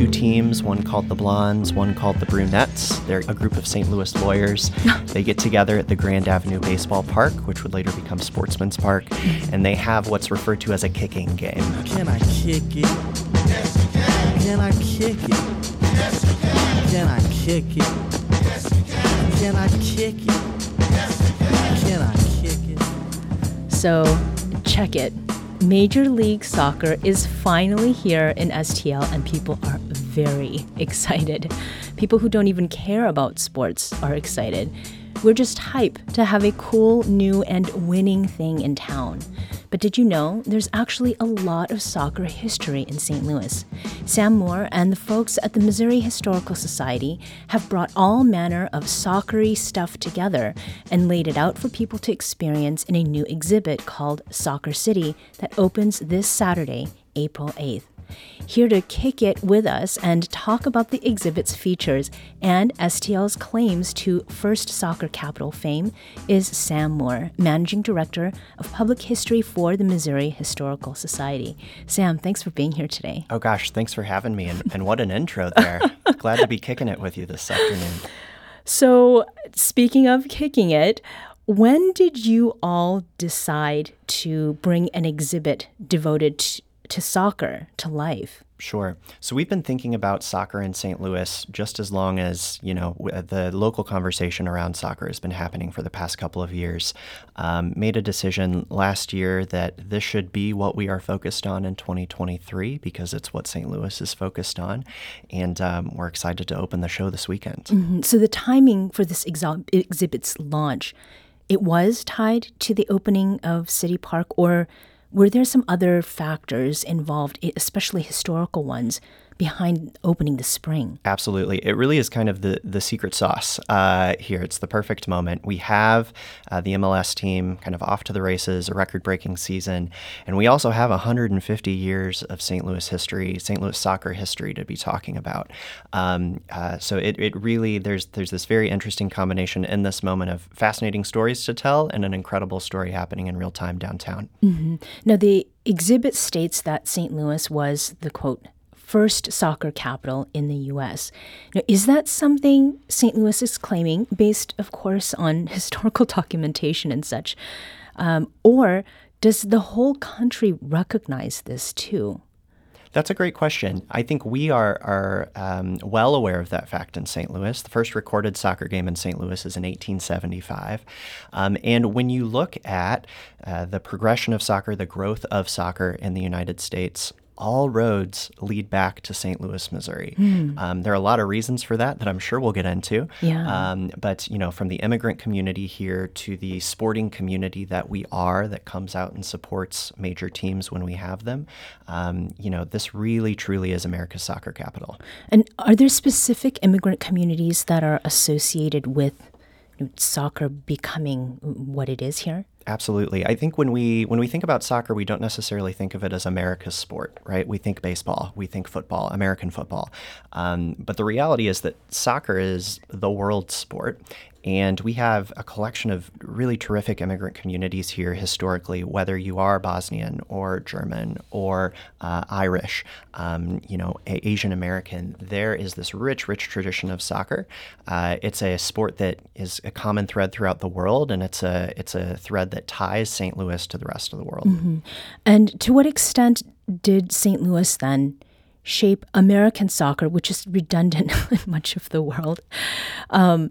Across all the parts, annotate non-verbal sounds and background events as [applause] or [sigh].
Two teams, one called the Blondes, one called the Brunettes. They're a group of St. Louis lawyers. [laughs] they get together at the Grand Avenue Baseball Park, which would later become Sportsman's Park, and they have what's referred to as a kicking game. Can I kick it? Yes, you can. Can I kick it? Yes, you can. Can I kick it? Yes, you can. Can I kick it? Yes, you can. Can I kick it? So, check it. Major League Soccer is finally here in STL, and people are very excited. People who don't even care about sports are excited. We're just hype to have a cool, new, and winning thing in town. But did you know there's actually a lot of soccer history in St. Louis? Sam Moore and the folks at the Missouri Historical Society have brought all manner of soccery stuff together and laid it out for people to experience in a new exhibit called Soccer City that opens this Saturday, April 8th. Here to kick it with us and talk about the exhibit's features and STL's claims to first soccer capital fame is Sam Moore, Managing Director of Public History for the Missouri Historical Society. Sam, thanks for being here today. Oh gosh, thanks for having me, and, and what an intro there. [laughs] Glad to be kicking it with you this afternoon. So, speaking of kicking it, when did you all decide to bring an exhibit devoted to soccer, to life? Sure. So we've been thinking about soccer in St. Louis just as long as, you know, the local conversation around soccer has been happening for the past couple of years. Um, made a decision last year that this should be what we are focused on in 2023 because it's what St. Louis is focused on. And um, we're excited to open the show this weekend. Mm-hmm. So the timing for this exhibit's launch, it was tied to the opening of City Park or were there some other factors involved, especially historical ones, behind opening the spring. Absolutely. It really is kind of the, the secret sauce uh, here. It's the perfect moment. We have uh, the MLS team kind of off to the races, a record breaking season, and we also have 150 years of St. Louis history, St. Louis soccer history to be talking about. Um, uh, so it, it really, there's, there's this very interesting combination in this moment of fascinating stories to tell and an incredible story happening in real time downtown. Mm-hmm. Now, the exhibit states that St. Louis was the quote, first soccer capital in the U.S. Now, is that something St. Louis is claiming, based, of course, on [laughs] historical documentation and such? Um, or does the whole country recognize this too? That's a great question. I think we are are um, well aware of that fact in St. Louis. The first recorded soccer game in St. Louis is in 1875, um, and when you look at uh, the progression of soccer, the growth of soccer in the United States all roads lead back to St. Louis, Missouri. Mm. Um, there are a lot of reasons for that that I'm sure we'll get into. Yeah. Um, but you know, from the immigrant community here to the sporting community that we are, that comes out and supports major teams when we have them, um, you know, this really truly is America's soccer capital. And are there specific immigrant communities that are associated with soccer becoming what it is here? Absolutely. I think when we when we think about soccer, we don't necessarily think of it as America's sport, right? We think baseball, we think football, American football. Um, but the reality is that soccer is the world sport, and we have a collection of really terrific immigrant communities here historically, whether you are Bosnian or German or uh, Irish, um, you know, Asian American. There is this rich, rich tradition of soccer. Uh, it's a sport that is a common thread throughout the world, and it's a it's a thread that ties St. Louis to the rest of the world. Mm-hmm. And to what extent did St. Louis then? shape American soccer, which is redundant [laughs] in much of the world, um,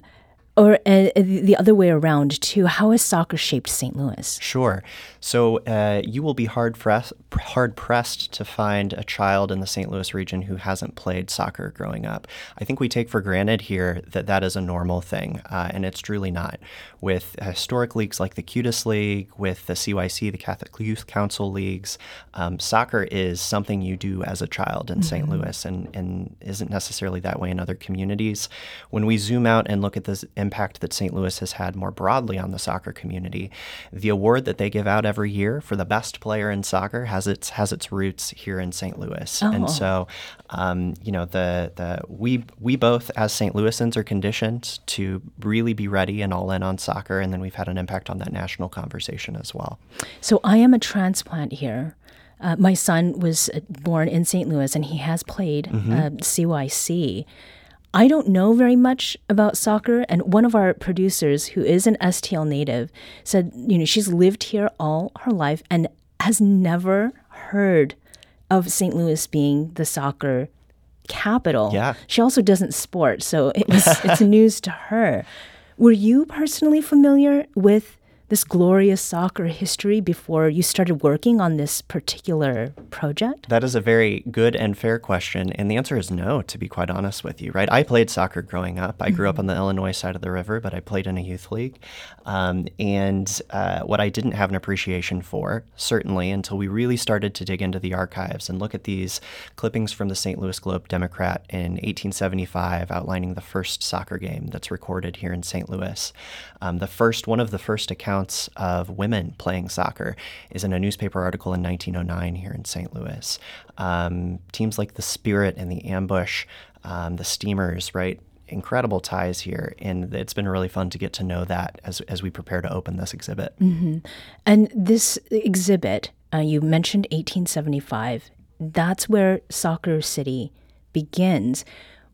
or uh, the other way around too. How has soccer shaped St. Louis? Sure. So uh, you will be hard pressed, hard pressed to find a child in the St. Louis region who hasn't played soccer growing up. I think we take for granted here that that is a normal thing, uh, and it's truly not. With historic leagues like the Custis League, with the CYC, the Catholic Youth Council leagues, um, soccer is something you do as a child in mm-hmm. St. Louis, and, and isn't necessarily that way in other communities. When we zoom out and look at this impact that St. Louis has had more broadly on the soccer community, the award that they give out every year for the best player in soccer has its has its roots here in St. Louis. Oh. And so, um, you know, the the we we both as St. Louisans are conditioned to really be ready and all in on soccer, and then we've had an impact on that national conversation as well. So I am a transplant here. Uh, my son was uh, born in St. Louis and he has played uh, CYC. I don't know very much about soccer, and one of our producers, who is an STL native, said, you know, she's lived here all her life and has never heard of St. Louis being the soccer capital. Yeah. She also doesn't sport, so it was it's [laughs] news to her. Were you personally familiar with this glorious soccer history before you started working on this particular project? That is a very good and fair question. And the answer is no, to be quite honest with you, right? I played soccer growing up. I grew up on the Illinois side of the river, but I played in a youth league. Um, and uh, what I didn't have an appreciation for, certainly until we really started to dig into the archives and look at these clippings from the St. Louis Globe Democrat in 1875 outlining the first soccer game that's recorded here in St. Louis. Um, the first, one of the first accounts of women playing soccer is in a newspaper article in 1909 here in St. Louis. Um, teams like the Spirit and the Ambush, um, the Steamers, right? Incredible ties here, and it's been really fun to get to know that as, as we prepare to open this exhibit. And this exhibit, uh, you mentioned 1875. That's where Soccer City begins.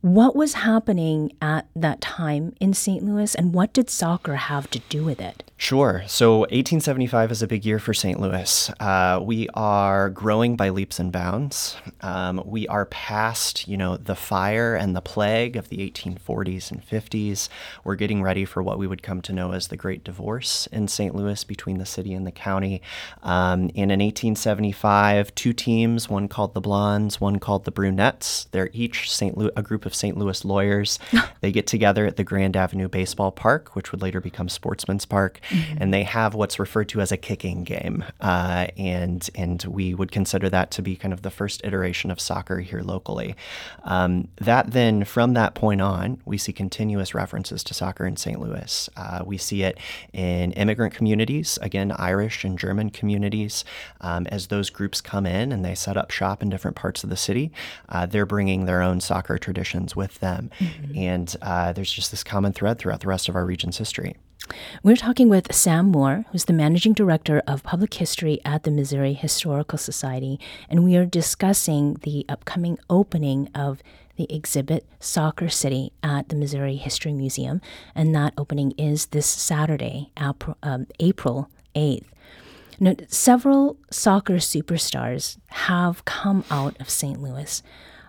What was happening at that time in St. Louis, and what did soccer have to do with it? Sure. So 1875 is a big year for St. Louis. Uh, we are growing by leaps and bounds. Um, we are past, you know, the fire and the plague of the 1840s and 50s. We're getting ready for what we would come to know as the Great Divorce in St. Louis between the city and the county. Um, and in 1875, two teams, one called the Blondes, one called the Brunettes. They're each St. Louis, a group of St. Louis lawyers. [laughs] they get together at the Grand Avenue Baseball Park, which would later become Sportsman's Park and they have what's referred to as a kicking game, uh, and and we would consider that to be kind of the first iteration of soccer here locally. Um, that then, from that point on, we see continuous references to soccer in St. Louis. Uh, we see it in immigrant communities, again Irish and German communities, um, as those groups come in and they set up shop in different parts of the city. Uh, they're bringing their own soccer traditions with them, and uh, there's just this common thread throughout the rest of our region's history. We're talking with Sam Moore, who's the managing director of public history at the Missouri Historical Society, and we are discussing the upcoming opening of the exhibit Soccer City at the Missouri History Museum, and that opening is this Saturday, April, um, April 8th. Now, several soccer superstars have come out of St. Louis.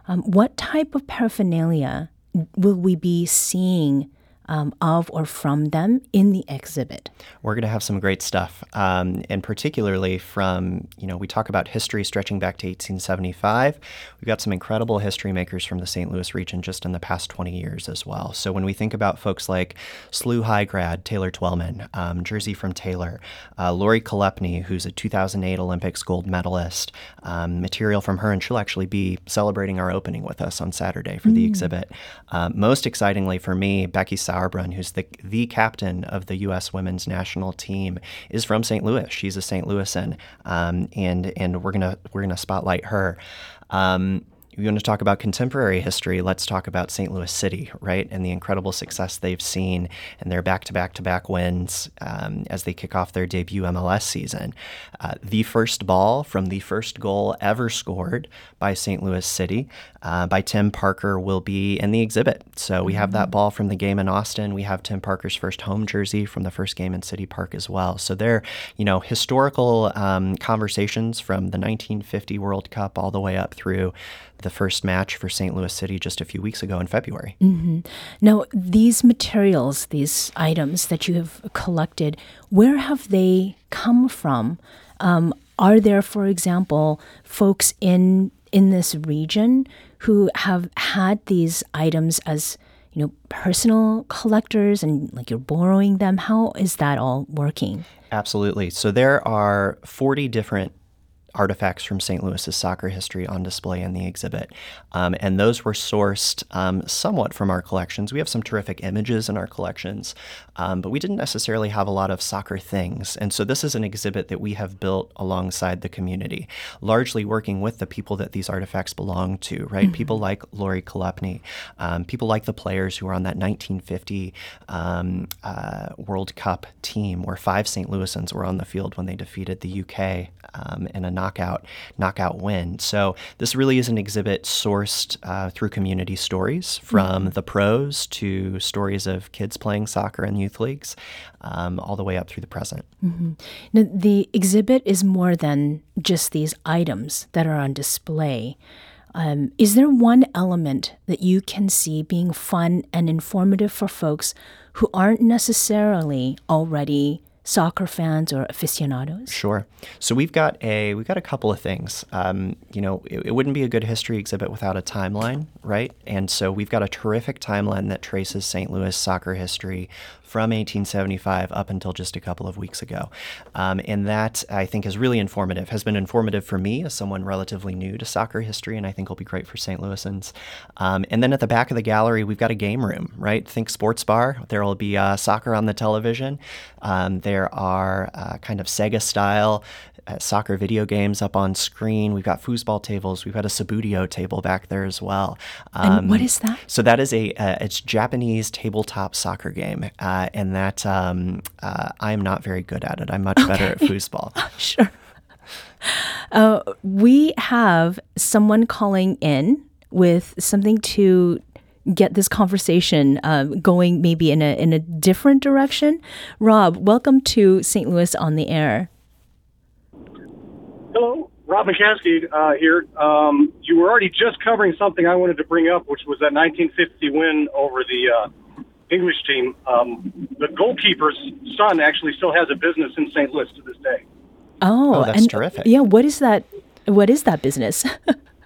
Um, what type of paraphernalia will we be seeing um, of or from them in the exhibit? We're going to have some great stuff, um, and particularly from, you know, we talk about history stretching back to 1875. We've got some incredible history makers from the St. Louis region just in the past 20 years as well. So when we think about folks like SLU High grad Taylor Twellman, um, Jersey from Taylor, uh, Lori Chalupny, who's a 2008 Olympics gold medalist, um, material from her, and she'll actually be celebrating our opening with us on Saturday for the exhibit. Uh, most excitingly for me, Becky Sauerbrunn, who's the, the captain of the U.S. women's national team, is from St. Louis. She's a St. Louisan, um, and and we're gonna we're gonna spotlight her. Um, want to talk about contemporary history, let's talk about St. Louis City, right? And the incredible success they've seen and their back to back to back wins um, as they kick off their debut MLS season. Uh, the first ball from the first goal ever scored by St. Louis City uh, by Tim Parker will be in the exhibit. So we have that ball from the game in Austin. We have Tim Parker's first home jersey from the first game in City Park as well. So they're, you know, historical um, conversations from the 1950 World Cup all the way up through the first match for St. Louis City just a few weeks ago in February. Now, these materials, these items that you have collected, where have they come from? Um, are there, for example, folks in in this region who have had these items as you know personal collectors and like you're borrowing them? How is that all working? Absolutely. So there are 40 different artifacts from St. Louis's soccer history on display in the exhibit. Um, and those were sourced um, somewhat from our collections. We have some terrific images in our collections, um, but we didn't necessarily have a lot of soccer things. And so this is an exhibit that we have built alongside the community, largely working with the people that these artifacts belong to, right? Mm-hmm. People like Lori Chalupny, um, people like the players who were on that 1950 um, uh, World Cup team where five St. Louisans were on the field when they defeated the UK um, in a knockout knockout win. So this really is an exhibit sourced uh, through community stories from mm-hmm. the pros to stories of kids playing soccer in youth leagues, um, all the way up through the present. Mm-hmm. Now, the exhibit is more than just these items that are on display. Um, is there one element that you can see being fun and informative for folks who aren't necessarily already soccer fans or aficionados? Sure. So we've got a we've got a couple of things. Um, you know, it, it, wouldn't be a good history exhibit without a timeline, right? And so we've got a terrific timeline that traces St. Louis soccer history from 1875 up until just a couple of weeks ago. Um, and that I think is really informative, has been informative for me as someone relatively new to soccer history, and I think will be great for St. Louisans. Um, and then at the back of the gallery, we've got a game room, right? Think sports bar. There will be uh, soccer on the television. Um, there are uh, kind of Sega style soccer video games up on screen. We've got foosball tables. We've got a Subbuteo table back there as well. Um, and what is that? So that is a uh, it's Japanese tabletop soccer game, uh, and that um, uh, I am not very good at it. I'm much okay. better at [laughs] foosball. sure. Uh, we have someone calling in with something to get this conversation uh, going maybe in a in a different direction. Rob, welcome to St. Louis on the air. Hello, Rob McCaskey uh, here. Um, you were already just covering something I wanted to bring up, which was that 1950 win over the uh, English team. Um, the goalkeeper's son actually still has a business in St. Louis to this day. Oh, oh that's and, terrific. Yeah, what is that? What is that business?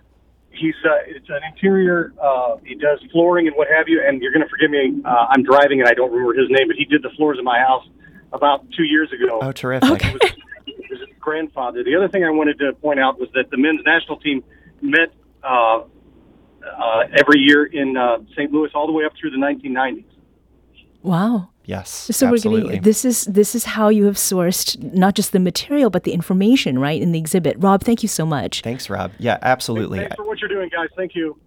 [laughs] He's uh, it's an interior. Uh, he does flooring and what have you. And you're going to forgive me. Uh, I'm driving and I don't remember his name, but he did the floors in my house about two years ago. Oh, terrific! Okay his grandfather. The other thing I wanted to point out was that the men's national team met uh, uh, every year in uh, St. Louis all the way up through the 1990s. Wow. Yes. So absolutely. we're getting this is this is how you have sourced not just the material but the information, right, in the exhibit. Rob, thank you so much. Thanks, Rob. Yeah, absolutely. Thanks for what you're doing, guys. Thank you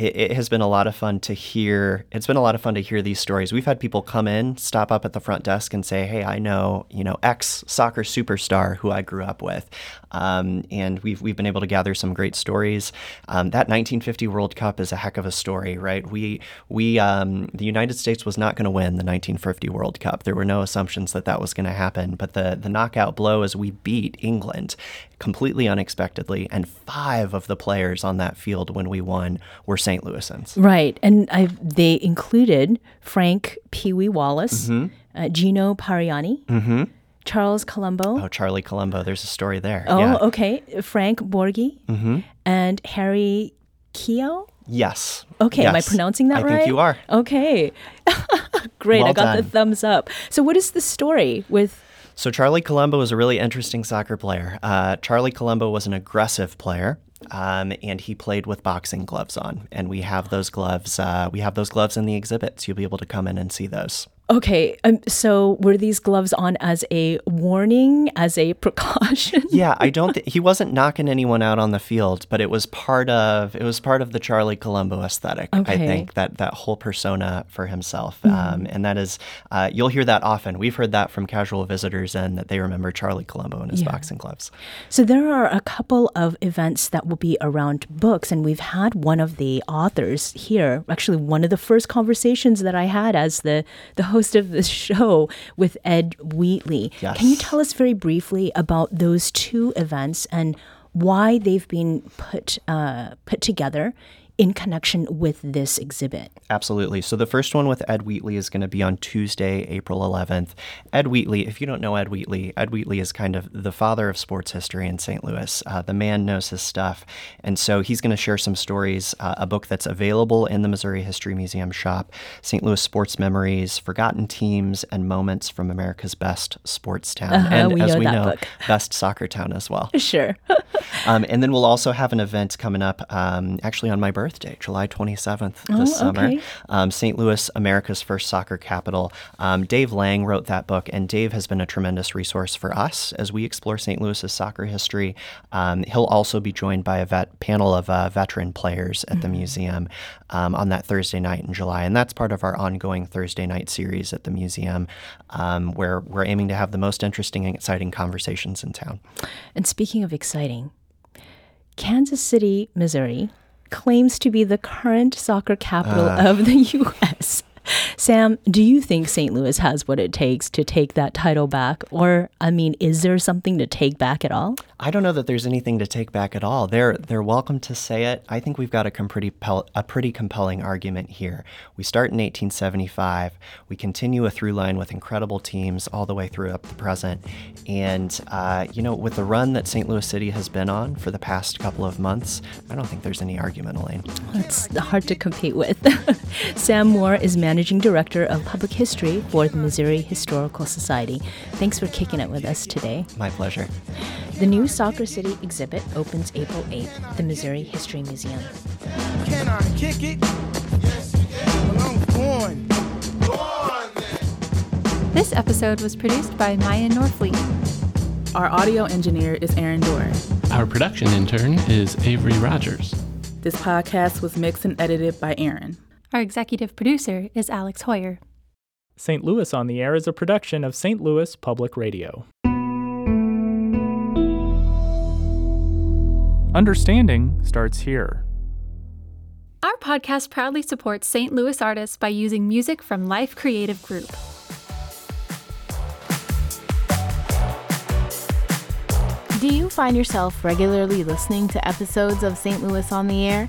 it, it, has been a lot of fun to hear. It's been a lot of fun to hear these stories. We've had people come in, stop up at the front desk, and say, "Hey, I know you know X soccer superstar who I grew up with," um, and we've we've been able to gather some great stories. Um, that 1950 World Cup is a heck of a story, right? We we um, the United States was not going to win the 1950 World Cup. There were no assumptions that that was going to happen, but the the knockout blow is we beat England completely unexpectedly, and five of the players on that field when we won were St. Louisans. Right, and I, they included Frank Pee Wee Wallace, mm-hmm. uh, Gino Pariani. Mm-hmm. Charles Colombo. Oh, Charlie Colombo. There's a story there. Oh, yeah. okay. Frank Borghi mm-hmm. and Harry Keogh. Yes. Okay, yes. am I pronouncing that I right? I think you are. Okay. [laughs] Great. Well I got done. the thumbs up. So, what is the story with so Charlie Colombo was a really interesting soccer player. Uh, Charlie Colombo was an aggressive player. Um, and he played with boxing gloves on, and we have those gloves. Uh, we have those gloves in the exhibits. You'll be able to come in and see those. Okay, um, so were these gloves on as a warning, as a precaution? yeah, I [laughs] don't. Th- he wasn't knocking anyone out on the field, but it was part of it was part of the Charlie Colombo aesthetic. Okay. I think that that whole persona for himself, mm. um, and that is uh, you'll hear that often. We've heard that from casual visitors, and that they remember Charlie Colombo and his yeah. boxing gloves. So there are a couple of events that will be around books, and we've had one of the authors here. Actually, one of the first conversations that I had as the the host host of the show with Ed Wheatley. Yes. Can you tell us very briefly about those two events and why they've been put uh, put together in connection with this exhibit? Absolutely. So the first one with Ed Wheatley is going to be on Tuesday, April 11th. Ed Wheatley, if you don't know Ed Wheatley, Ed Wheatley is kind of the father of sports history in St. Louis. Uh, the man knows his stuff. And so he's going to share some stories, uh, a book that's available in the Missouri History Museum shop St. Louis Sports Memories, Forgotten Teams, and Moments from America's Best Sports Town. Uh-huh, and we as we know, book. [laughs] Best Soccer Town as well. Sure. [laughs] Um, and then we'll also have an event coming up um, actually on my birthday, July 27th this Oh, summer. Um, St. Louis, America's first soccer capital. Um, Dave Lange wrote that book, and Dave has been a tremendous resource for us as we explore St. Louis's soccer history. Um, he'll also be joined by a vet, panel of uh, veteran players at the Mm-hmm. museum um, on that Thursday night in July. And that's part of our ongoing Thursday night series at the museum, um, where we're aiming to have the most interesting and exciting conversations in town. And speaking of exciting, Kansas City, Missouri claims to be the current soccer capital ah. of the [laughs] U.S. Sam, do you think St. Louis has what it takes to take that title back? Or, I mean, is there something to take back at all? I don't know that there's anything to take back at all. They're they're welcome to say it. I think we've got a, com- pretty pel- a pretty compelling argument here. We start in 1875. We continue a through line with incredible teams all the way through up to the present. And uh, you know, with the run that St. Louis City has been on for the past couple of months, I don't think there's any argument, Elaine. It's hard to compete with. [laughs] Sam Moore is managing director of public history for the Missouri Historical Society. Thanks for kicking it with us today. My pleasure. The new Soccer City exhibit opens April 8th at the Missouri History Museum. Can I kick it? Yes, well, I'm born. This episode was produced by Maya Norfleet. Our audio engineer is Aaron Doerr. Our production intern is Avery Rogers. This podcast was mixed and edited by Aaron. Our executive producer is Alex Heuer. St. Louis on the Air is a production of St. Louis Public Radio. Understanding starts here. Our podcast proudly supports St. Louis artists by using music from Life Creative Group. Do you find yourself regularly listening to episodes of St. Louis on the Air?